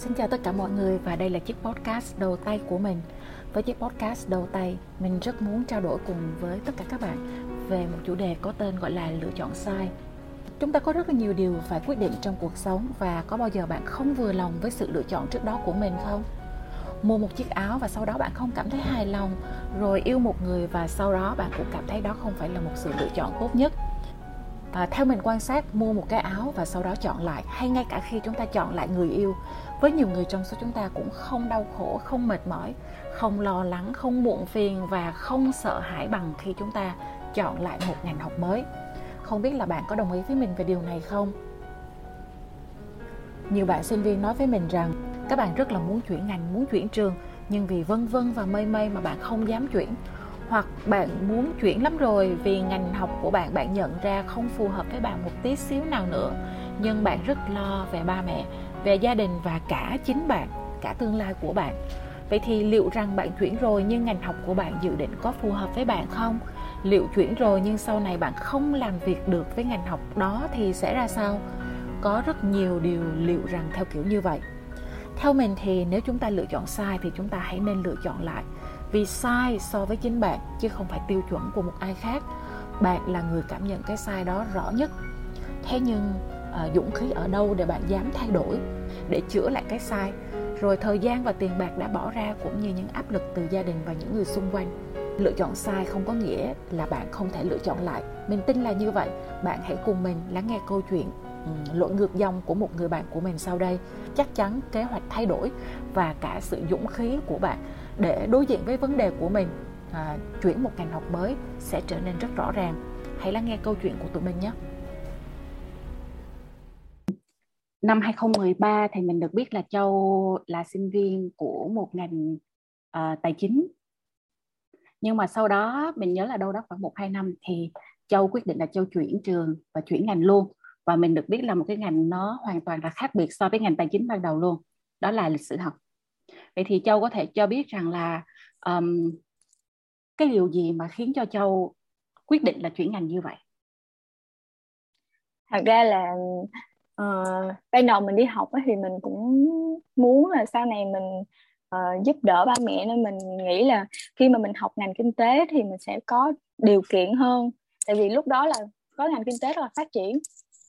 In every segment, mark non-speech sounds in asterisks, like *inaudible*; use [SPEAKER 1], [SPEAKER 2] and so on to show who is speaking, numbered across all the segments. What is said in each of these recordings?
[SPEAKER 1] Xin chào tất cả mọi người và đây là chiếc podcast đầu tay của mình. Với chiếc podcast đầu tay, mình rất muốn trao đổi cùng với tất cả các bạn về một chủ đề có tên gọi là lựa chọn sai. Chúng ta có rất là nhiều điều phải quyết định trong cuộc sống và có bao giờ bạn không vừa lòng với sự lựa chọn trước đó của mình không? Mua một chiếc áo và sau đó bạn không cảm thấy hài lòng, rồi yêu một người và sau đó bạn cũng cảm thấy đó không phải là một sự lựa chọn tốt nhất à, theo mình quan sát mua một cái áo và sau đó chọn lại. Hay ngay cả khi chúng ta chọn lại người yêu với nhiều người trong số chúng ta cũng không đau khổ không mệt mỏi không lo lắng không muộn phiền và không sợ hãi bằng khi chúng ta chọn lại một ngành học mới. Không biết là bạn có đồng ý với mình về điều này không? Nhiều bạn sinh viên nói với mình rằng các bạn rất là muốn chuyển ngành muốn chuyển trường nhưng vì vân vân và mây mây mà bạn không dám chuyển hoặc bạn muốn chuyển lắm rồi vì ngành học của bạn bạn nhận ra không phù hợp với bạn một tí xíu nào nữa. Nhưng bạn rất lo về ba mẹ, về gia đình và cả chính bạn, cả tương lai của bạn. Vậy thì liệu rằng bạn chuyển rồi nhưng ngành học của bạn dự định có phù hợp với bạn không? Liệu chuyển rồi nhưng sau này bạn không làm việc được với ngành học đó thì sẽ ra sao? Có rất nhiều điều liệu rằng theo kiểu như vậy. Theo mình thì nếu chúng ta lựa chọn sai thì chúng ta hãy nên lựa chọn lại vì sai so với chính bạn chứ không phải tiêu chuẩn của một ai khác. Bạn là người cảm nhận cái sai đó rõ nhất. Thế nhưng à, dũng khí ở đâu để bạn dám thay đổi để chữa lại cái sai? Rồi thời gian và tiền bạc đã bỏ ra cũng như những áp lực từ gia đình và những người xung quanh. Lựa chọn sai không có nghĩa là bạn không thể lựa chọn lại. Mình tin là như vậy. Bạn hãy cùng mình lắng nghe câu chuyện ừ, lội ngược dòng của một người bạn của mình sau đây. Chắc chắn kế hoạch thay đổi và cả sự dũng khí của bạn để đối diện với vấn đề của mình à, chuyển một ngành học mới sẽ trở nên rất rõ ràng. Hãy lắng nghe câu chuyện của tụi mình nhé. Năm 2013 thì mình được biết là Châu là sinh viên của một ngành uh, tài chính. Nhưng mà sau đó mình nhớ là đâu đó khoảng một hai năm thì Châu quyết định là Châu chuyển trường và chuyển ngành luôn. Và mình được biết là một cái ngành nó hoàn toàn là khác biệt so với ngành tài chính ban đầu luôn. Đó là lịch sử học vậy thì châu có thể cho biết rằng là um, cái điều gì mà khiến cho châu quyết định là chuyển ngành như vậy?
[SPEAKER 2] Thật ra là uh, ban đầu mình đi học thì mình cũng muốn là sau này mình uh, giúp đỡ ba mẹ nên mình nghĩ là khi mà mình học ngành kinh tế thì mình sẽ có điều kiện hơn. Tại vì lúc đó là có ngành kinh tế rất là phát triển.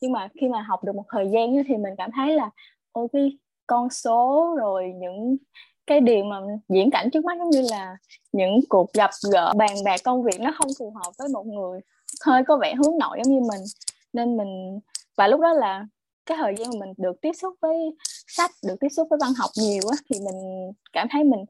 [SPEAKER 2] Nhưng mà khi mà học được một thời gian thì mình cảm thấy là ok con số rồi những cái điều mà diễn cảnh trước mắt giống như là những cuộc gặp gỡ bàn bạc công việc nó không phù hợp với một người hơi có vẻ hướng nội giống như mình. Nên mình và lúc đó là cái thời gian mà mình được tiếp xúc với sách được tiếp xúc với văn học nhiều á thì mình cảm thấy mình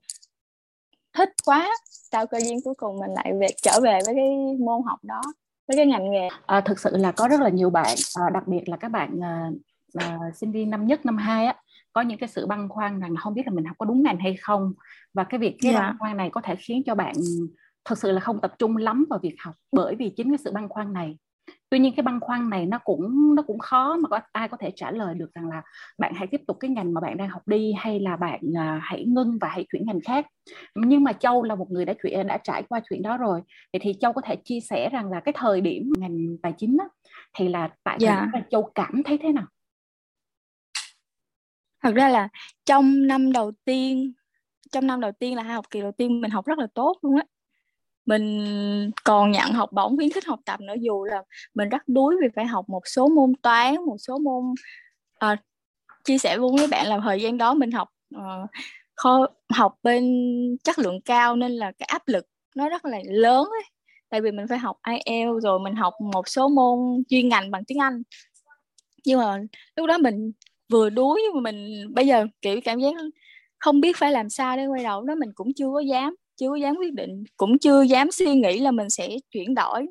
[SPEAKER 2] thích quá. Sau cơ duyên cuối cùng mình lại về trở về với cái môn học đó với cái ngành nghề.
[SPEAKER 1] À, thực sự là có rất là nhiều bạn à, đặc biệt là các bạn à, à, sinh viên năm nhất năm hai á có những cái sự băn khoăn rằng không biết là mình học có đúng ngành hay không và cái việc cái yeah. Dạ. băn khoăn này có thể khiến cho bạn thực sự là không tập trung lắm vào việc học bởi vì chính cái sự băn khoăn này tuy nhiên cái băn khoăn này nó cũng nó cũng khó mà có ai có thể trả lời được rằng là bạn hãy tiếp tục cái ngành mà bạn đang học đi hay là bạn uh, hãy ngưng và hãy chuyển ngành khác nhưng mà châu là một người đã chuyển đã trải qua chuyện đó rồi thì thì châu có thể chia sẻ rằng là cái thời điểm ngành tài chính á, thì là tại yeah. thời dạ. là châu cảm thấy thế nào
[SPEAKER 2] thật ra là trong năm đầu tiên trong năm đầu tiên là hai học kỳ đầu tiên mình học rất là tốt luôn á mình còn nhận học bổng khuyến khích học tập nữa dù là mình rất đuối vì phải học một số môn toán một số môn à, chia sẻ luôn với bạn là thời gian đó mình học uh, kho, học bên chất lượng cao nên là cái áp lực nó rất là lớn ấy. tại vì mình phải học IELTS rồi mình học một số môn chuyên ngành bằng tiếng Anh nhưng mà lúc đó mình vừa đuối nhưng mà mình bây giờ kiểu cảm giác không biết phải làm sao để quay đầu. Đó mình cũng chưa có dám chưa có dám quyết định cũng chưa dám suy nghĩ là mình sẽ chuyển đổi.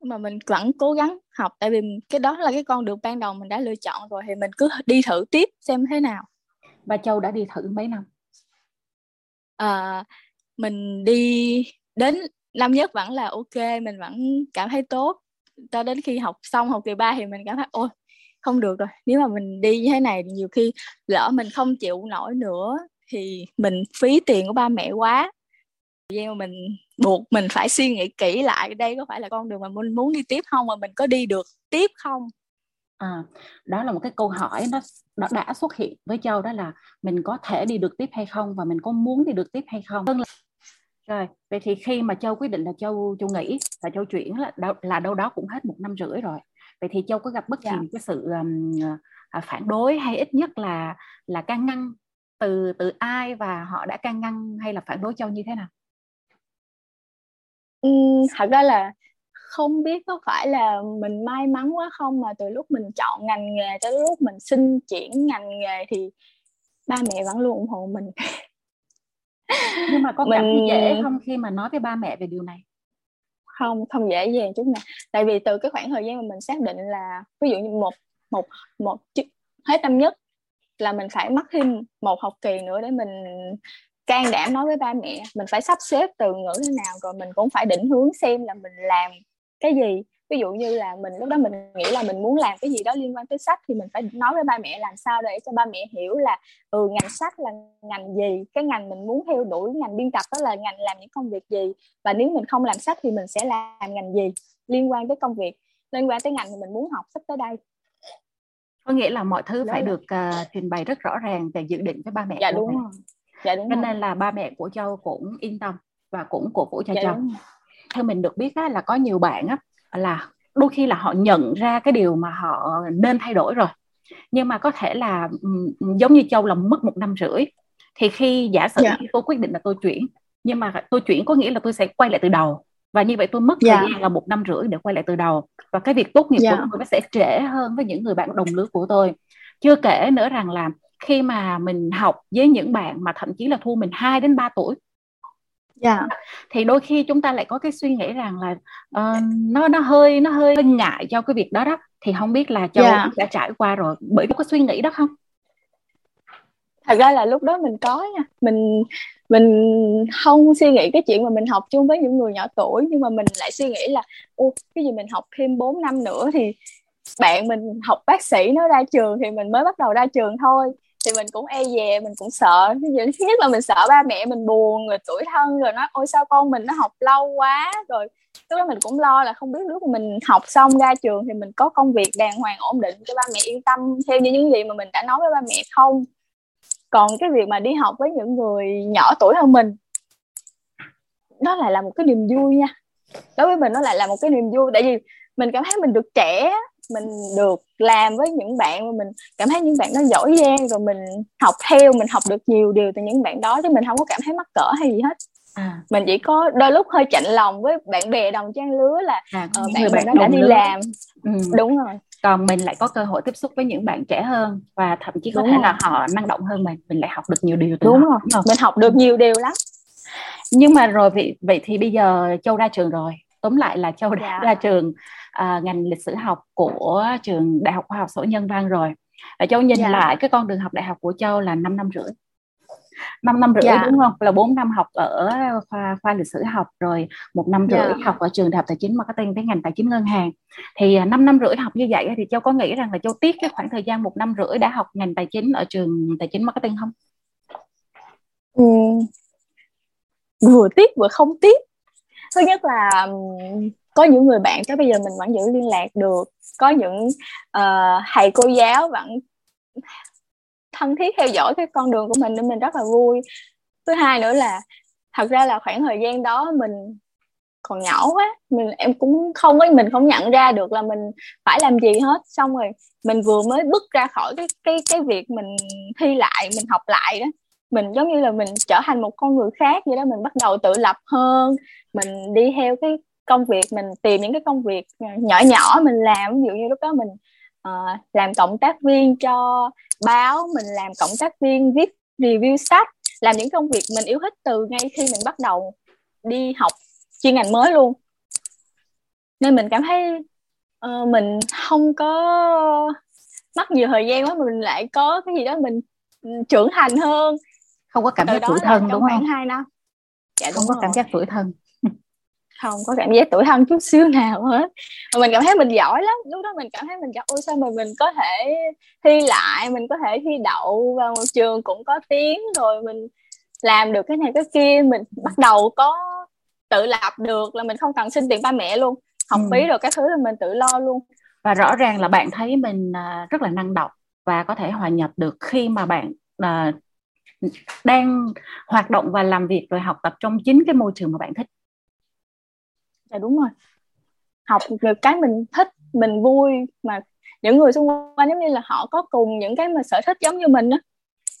[SPEAKER 2] Nhưng mà mình vẫn cố gắng học tại vì cái đó là cái con đường ban đầu mình đã lựa chọn rồi thì mình cứ đi thử tiếp xem thế nào.
[SPEAKER 1] Ba Châu đã đi thử mấy năm?
[SPEAKER 2] À, mình đi đến năm nhất vẫn là ok mình vẫn cảm thấy tốt. Cho đến khi học xong học kỳ ba thì mình cảm thấy ôi không được rồi. Nếu mà mình đi như thế này nhiều khi lỡ mình không chịu nổi nữa thì mình phí tiền của ba mẹ quá. Mà mình buộc mình phải suy nghĩ kỹ lại đây có phải là con đường mà mình muốn đi tiếp không? Mà mình có đi được tiếp không?
[SPEAKER 1] À, đó là một cái câu hỏi nó nó đã xuất hiện với Châu đó là mình có thể đi được tiếp hay không và mình có muốn đi được tiếp hay không. Vâng. Rồi, vậy thì khi mà Châu quyết định là Châu Châu nghỉ và Châu chuyển là đâu, là đâu đó cũng hết một năm rưỡi rồi. Vậy thì Châu có gặp bất kỳ yeah. Dạ. cái sự um, phản đối hay ít nhất là là can ngăn từ từ ai và họ đã can ngăn hay là phản đối Châu như thế nào?
[SPEAKER 2] Ừ, thật ra là không biết có phải là mình may mắn quá không mà từ lúc mình chọn ngành nghề tới lúc mình xin chuyển ngành nghề thì ba mẹ vẫn luôn ủng hộ mình
[SPEAKER 1] nhưng mà có mình... cảm thấy dễ không khi mà nói với ba mẹ về điều này
[SPEAKER 2] không không dễ dàng chút nào. Tại vì từ cái khoảng thời gian mà mình xác định là, ví dụ như một một một hết năm nhất, là mình phải mất thêm một học kỳ nữa để mình can đảm nói với ba mẹ. Mình phải sắp xếp từ ngữ thế nào, rồi mình cũng phải định hướng xem là mình làm cái gì ví dụ như là mình lúc đó mình nghĩ là mình muốn làm cái gì đó liên quan tới sách thì mình phải nói với ba mẹ làm sao để cho ba mẹ hiểu là ừ ngành sách là ngành gì cái ngành mình muốn theo đuổi ngành biên tập đó là ngành làm những công việc gì và nếu mình không làm sách thì mình sẽ làm ngành gì liên quan tới công việc liên quan tới ngành mình muốn học sắp tới đây.
[SPEAKER 1] Có nghĩa là mọi thứ đó phải là... được uh, trình bày rất rõ ràng và dự định với ba mẹ
[SPEAKER 2] dạ đúng rồi.
[SPEAKER 1] Dạ đúng cho nên là ba mẹ của châu cũng yên tâm và cũng cổ vũ cho dạ, châu. theo mình được biết á, là có nhiều bạn á, là đôi khi là họ nhận ra cái điều mà họ nên thay đổi rồi nhưng mà có thể là giống như châu là mất một năm rưỡi thì khi giả sử yeah. Dạ. tôi quyết định là tôi chuyển nhưng mà tôi chuyển có nghĩa là tôi sẽ quay lại từ đầu và như vậy tôi mất yeah. thời dạ. gian là một năm rưỡi để quay lại từ đầu và cái việc tốt nghiệp yeah. của dạ. tôi nó sẽ trễ hơn với những người bạn đồng lứa của tôi chưa kể nữa rằng là khi mà mình học với những bạn mà thậm chí là thua mình 2 đến 3 tuổi
[SPEAKER 2] yeah. Dạ.
[SPEAKER 1] thì đôi khi chúng ta lại có cái suy nghĩ rằng là uh, nó nó hơi nó hơi ngại cho cái việc đó đó thì không biết là châu yeah. đã trải qua rồi bởi có suy nghĩ đó không
[SPEAKER 2] thật ra là lúc đó mình có nha mình mình không suy nghĩ cái chuyện mà mình học chung với những người nhỏ tuổi nhưng mà mình lại suy nghĩ là ô cái gì mình học thêm 4 năm nữa thì bạn mình học bác sĩ nó ra trường thì mình mới bắt đầu ra trường thôi thì mình cũng e dè, mình cũng sợ. Thứ nhất là mình sợ ba mẹ mình buồn rồi tuổi thân rồi nói, ôi, sao con mình nó học lâu quá? Rồi lúc đó mình cũng lo là không biết lúc mình học xong ra trường thì mình có công việc đàng hoàng ổn định cho ba mẹ yên tâm theo như những gì mà mình đã nói với ba mẹ không? Còn cái việc mà đi học với những người nhỏ tuổi hơn mình nó lại là một cái niềm vui nha. Đối với mình nó lại là một cái niềm vui, tại vì mình cảm thấy mình được trẻ mình được làm với những bạn mà mình cảm thấy những bạn đó giỏi giang rồi mình học theo mình học được nhiều điều từ những bạn đó chứ mình không có cảm thấy mắc cỡ hay gì hết à. mình chỉ có đôi lúc hơi chạnh lòng với bạn bè đồng trang lứa là à, uh, bạn mình nó đã đi lứa. làm ừ. đúng rồi
[SPEAKER 1] còn mình lại có cơ hội tiếp xúc với những bạn trẻ hơn và thậm chí có đúng thể rồi. là họ năng động hơn mình mình lại học được nhiều điều từ
[SPEAKER 2] đúng họ rồi. đúng rồi mình học được nhiều điều lắm
[SPEAKER 1] nhưng mà rồi vậy vậy thì bây giờ châu ra trường rồi tóm lại là châu đã dạ. ra trường uh, ngành lịch sử học của trường đại học khoa học xã nhân văn rồi và châu nhìn dạ. lại cái con đường học đại học của châu là 5 năm rưỡi 5 năm rưỡi dạ. đúng không là 4 năm học ở khoa khoa lịch sử học rồi một năm rưỡi dạ. học ở trường đại học tài chính marketing với ngành tài chính ngân hàng thì 5 à, năm rưỡi học như vậy thì châu có nghĩ rằng là châu tiếc cái khoảng thời gian một năm rưỡi đã học ngành tài chính ở trường tài chính marketing không
[SPEAKER 2] ừ. vừa tiếc vừa không tiếc thứ nhất là có những người bạn tới bây giờ mình vẫn giữ liên lạc được. Có những uh, thầy cô giáo vẫn thân thiết theo dõi cái con đường của mình nên mình rất là vui. Thứ hai nữa là thật ra là khoảng thời gian đó mình còn nhỏ quá mình em cũng không có mình không nhận ra được là mình phải làm gì hết. Xong rồi mình vừa mới bước ra khỏi cái cái cái việc mình thi lại mình học lại đó mình giống như là mình trở thành một con người khác vậy đó mình bắt đầu tự lập hơn mình đi theo cái công việc mình tìm những cái công việc nhỏ nhỏ mình làm. Ví dụ như lúc đó mình uh, làm cộng tác viên cho báo mình làm cộng tác viên viết review sách làm những công việc mình yêu thích từ ngay khi mình bắt đầu đi học chuyên ngành mới luôn. Nên mình cảm thấy uh, mình không có mất nhiều thời gian quá mình lại có cái gì đó mình trưởng thành hơn.
[SPEAKER 1] Không có cảm giác tuổi thân đúng không?
[SPEAKER 2] hai năm.
[SPEAKER 1] Dạ, không có rồi. cảm giác tuổi thân
[SPEAKER 2] không có cảm giác tuổi thân chút xíu nào hết. Mà mình cảm thấy mình giỏi lắm. Lúc đó mình cảm thấy mình giỏi. Ôi sao mà mình có thể thi lại mình có thể thi đậu vào một trường cũng có tiếng rồi mình làm được cái này cái kia. Mình bắt đầu có tự lập được là mình không cần xin tiền ba mẹ luôn. Học ừ. phí rồi các thứ là mình tự lo luôn.
[SPEAKER 1] Và rõ ràng là bạn thấy mình à, rất là năng động và có thể hòa nhập được khi mà bạn à, đang hoạt động và làm việc rồi học tập trong chính cái môi trường mà bạn thích
[SPEAKER 2] dạ đúng rồi học được cái mình thích mình vui mà những người xung quanh giống như là họ có cùng những cái mà sở thích giống như mình á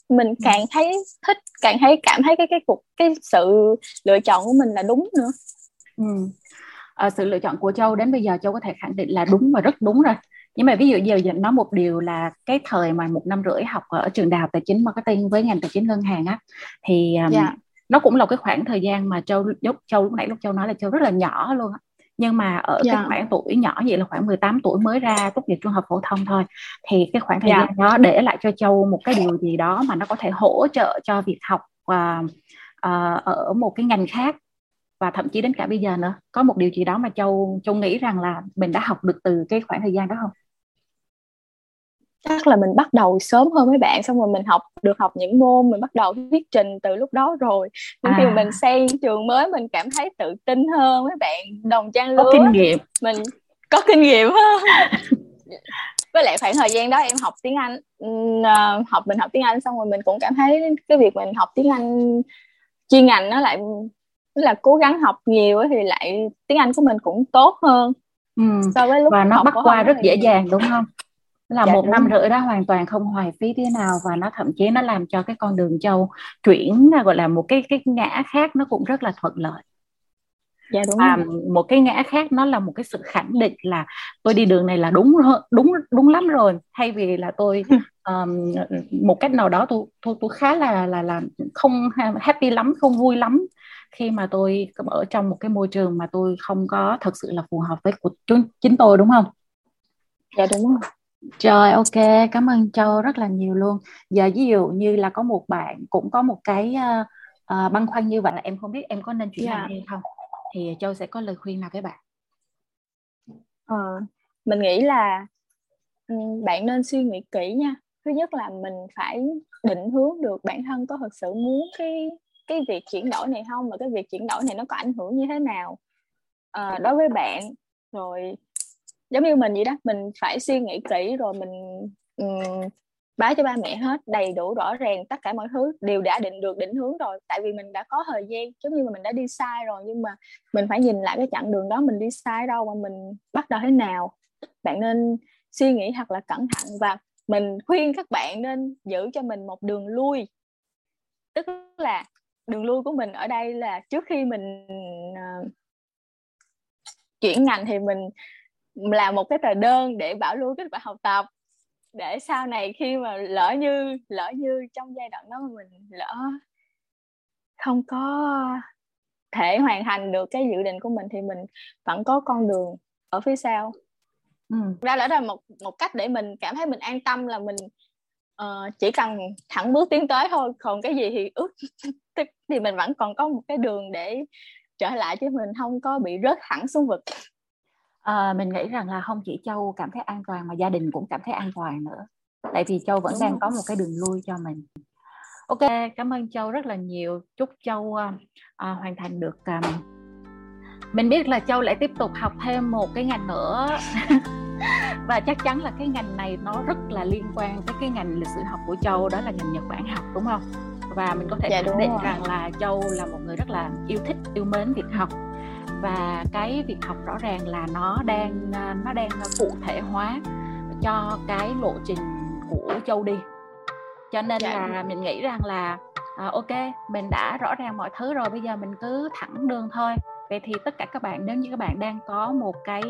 [SPEAKER 2] mình ừ. càng thấy thích càng thấy cảm thấy cái cái cuộc cái sự lựa chọn của mình là đúng nữa
[SPEAKER 1] ừ. à, sự lựa chọn của châu đến bây giờ châu có thể khẳng định là đúng và rất đúng rồi nhưng mà ví dụ giờ nói một điều là cái thời mà một năm rưỡi học ở trường đại học tài chính marketing với ngành tài chính ngân hàng á thì um, yeah. Nó cũng là cái khoảng thời gian mà châu lúc châu lúc nãy lúc châu nói là châu rất là nhỏ luôn á nhưng mà ở yeah. cái dạ. khoảng tuổi nhỏ vậy là khoảng 18 tuổi mới ra tốt nghiệp trung học phổ thông thôi thì cái khoảng thời yeah. Dạ. gian đó để lại cho châu một cái điều gì đó mà nó có thể hỗ trợ cho việc học uh, uh, ở một cái ngành khác và thậm chí đến cả bây giờ nữa có một điều gì đó mà châu châu nghĩ rằng là mình đã học được từ cái khoảng thời gian đó không
[SPEAKER 2] chắc là mình bắt đầu sớm hơn mấy bạn xong rồi mình học được học những môn mình bắt đầu viết trình từ lúc đó rồi. Đến à. khi mình sang trường mới mình cảm thấy tự tin hơn mấy bạn đồng trang lứa
[SPEAKER 1] có kinh nghiệm.
[SPEAKER 2] Mình có kinh nghiệm hơn. Với lại khoảng thời gian đó em học tiếng Anh uh, học mình học tiếng Anh xong rồi mình cũng cảm thấy cái việc mình học tiếng Anh chuyên ngành nó lại là cố gắng học nhiều thì lại tiếng Anh của mình cũng tốt hơn
[SPEAKER 1] ừ. so với lúc và nó bắt qua rất dễ dàng đúng không là dạ, một năm rưỡi đó hoàn toàn không hoài phí thế nào và nó thậm chí nó làm cho cái con đường châu chuyển gọi là một cái cái ngã khác nó cũng rất là thuận lợi.
[SPEAKER 2] Dạ đúng.
[SPEAKER 1] À, một cái ngã khác nó là một cái sự khẳng định là tôi đi đường này là đúng đúng đúng lắm rồi. Thay vì là tôi *laughs* um, một cách nào đó tôi tôi tôi khá là là là không happy lắm không vui lắm khi mà tôi ở trong một cái môi trường mà tôi không có thật sự là phù hợp với của chính tôi đúng không?
[SPEAKER 2] Dạ đúng rồi
[SPEAKER 1] Trời ok, cảm ơn Châu rất là nhiều luôn. Giờ ví dụ như là có một bạn cũng có một cái uh, uh, băn khoăn như vậy là em không biết em có nên chuyển yeah. Dạ. hay không. Thì Châu sẽ có lời khuyên nào với bạn?
[SPEAKER 2] Ờ, mình nghĩ là bạn nên suy nghĩ kỹ nha. Thứ nhất là mình phải định hướng được bản thân có thật sự muốn cái cái việc chuyển đổi này không và cái việc chuyển đổi này nó có ảnh hưởng như thế nào à, đối với bạn rồi giống như mình vậy đó mình phải suy nghĩ kỹ rồi mình um, báo cho ba mẹ hết đầy đủ rõ ràng tất cả mọi thứ đều đã định được định hướng rồi. Tại vì mình đã có thời gian giống như mà mình đã đi sai rồi nhưng mà mình phải nhìn lại cái chặng đường đó mình đi sai đâu mà mình bắt đầu thế nào. Bạn nên suy nghĩ thật là cẩn thận và mình khuyên các bạn nên giữ cho mình một đường lui. Tức là đường lui của mình ở đây là trước khi mình uh, chuyển ngành thì mình làm một cái tờ đơn để bảo lưu kết quả học tập. Để sau này khi mà lỡ như lỡ như trong giai đoạn đó mình lỡ không có thể hoàn thành được cái dự định của mình thì mình vẫn có con đường ở phía sau. Ừ. ra là là một một cách để mình cảm thấy mình an tâm là mình uh, chỉ cần thẳng bước tiến tới thôi còn cái gì thì ước *laughs* thì mình vẫn còn có một cái đường để trở lại chứ mình không có bị rớt hẳn xuống vực
[SPEAKER 1] à, mình nghĩ rằng là không chỉ châu cảm thấy an toàn mà gia đình cũng cảm thấy an toàn nữa. Tại vì châu vẫn đang có một cái đường lui cho mình. Ok cảm ơn châu rất là nhiều. Chúc châu uh, hoàn thành được um, mình biết là châu lại tiếp tục học thêm một cái ngành nữa. *laughs* Và chắc chắn là cái ngành này nó rất là liên quan tới cái ngành lịch sử học của châu đó là ngành nhật bản học đúng không và mình có thể dạ, khẳng định rồi. rằng là châu là một người rất là yêu thích yêu mến việc học và cái việc học rõ ràng là nó đang à, nó đang cụ thể hóa cho cái lộ trình của châu đi cho nên dạ. là mình nghĩ rằng là à, ok mình đã rõ ràng mọi thứ rồi bây giờ mình cứ thẳng đường thôi vậy thì tất cả các bạn nếu như các bạn đang có một cái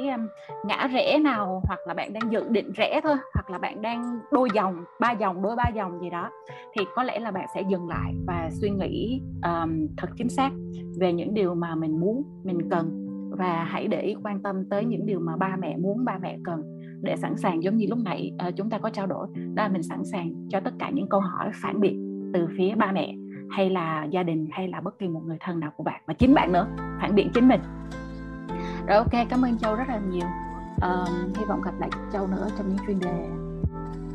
[SPEAKER 1] ngã rẽ nào hoặc là bạn đang dự định rẽ thôi hoặc là bạn đang đôi dòng ba dòng đôi ba dòng gì đó thì có lẽ là bạn sẽ dừng lại và suy nghĩ um, thật chính xác về những điều mà mình muốn mình cần. Và hãy để ý quan tâm tới những điều mà ba mẹ muốn ba mẹ cần để sẵn sàng giống như lúc nãy uh, chúng ta có trao đổi đó là mình sẵn sàng cho tất cả những câu hỏi phản biện từ phía ba mẹ hay là gia đình hay là bất kỳ một người thân nào của bạn và chính bạn nữa phản biện chính mình. Rồi ok cảm ơn châu rất là nhiều. Uh, hy vọng gặp lại châu nữa trong những chuyên đề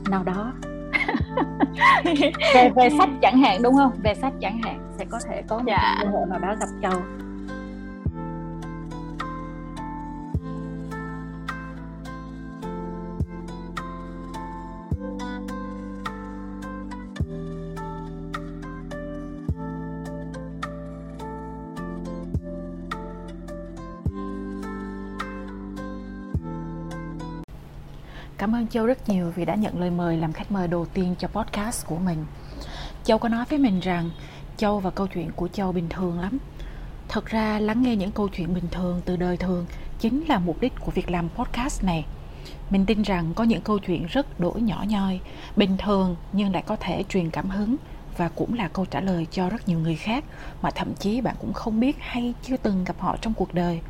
[SPEAKER 1] nào đó. *laughs* Về về *laughs* sách chẳng hạn đúng không? Về sách chẳng hạn sẽ có thể có một dạ. cơ hội nào đó gặp châu Cảm ơn Châu rất nhiều vì đã nhận lời mời làm khách mời đầu tiên cho podcast của mình. Châu có nói với mình rằng Châu và câu chuyện của Châu bình thường lắm. Thật ra lắng nghe những câu chuyện bình thường từ đời thường chính là mục đích của việc làm podcast này. Mình tin rằng có những câu chuyện rất đổi nhỏ nhoi, bình thường nhưng lại có thể truyền cảm hứng và cũng là câu trả lời cho rất nhiều người khác mà thậm chí bạn cũng không biết hay chưa từng gặp họ trong cuộc đời.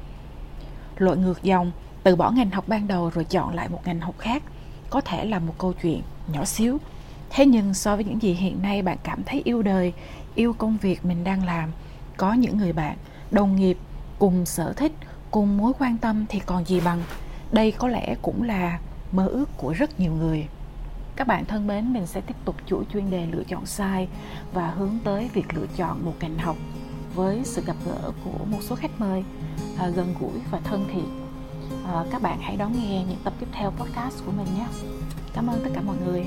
[SPEAKER 1] Lội ngược dòng, từ bỏ ngành học ban đầu rồi chọn lại một ngành học khác có thể là một câu chuyện nhỏ xíu. Thế nhưng so với những gì hiện nay bạn cảm thấy yêu đời, yêu công việc mình đang làm, có những người bạn, đồng nghiệp cùng sở thích, cùng mối quan tâm thì còn gì bằng. Đây có lẽ cũng là mơ ước của rất nhiều người. Các bạn thân mến, mình sẽ tiếp tục chuỗi chuyên đề lựa chọn sai và hướng tới việc lựa chọn một ngành học với sự gặp gỡ của một số khách mời à, gần gũi và thân thiện. À, các bạn hãy đón nghe những tập tiếp theo podcast của mình nhé. Cảm ơn tất cả mọi người.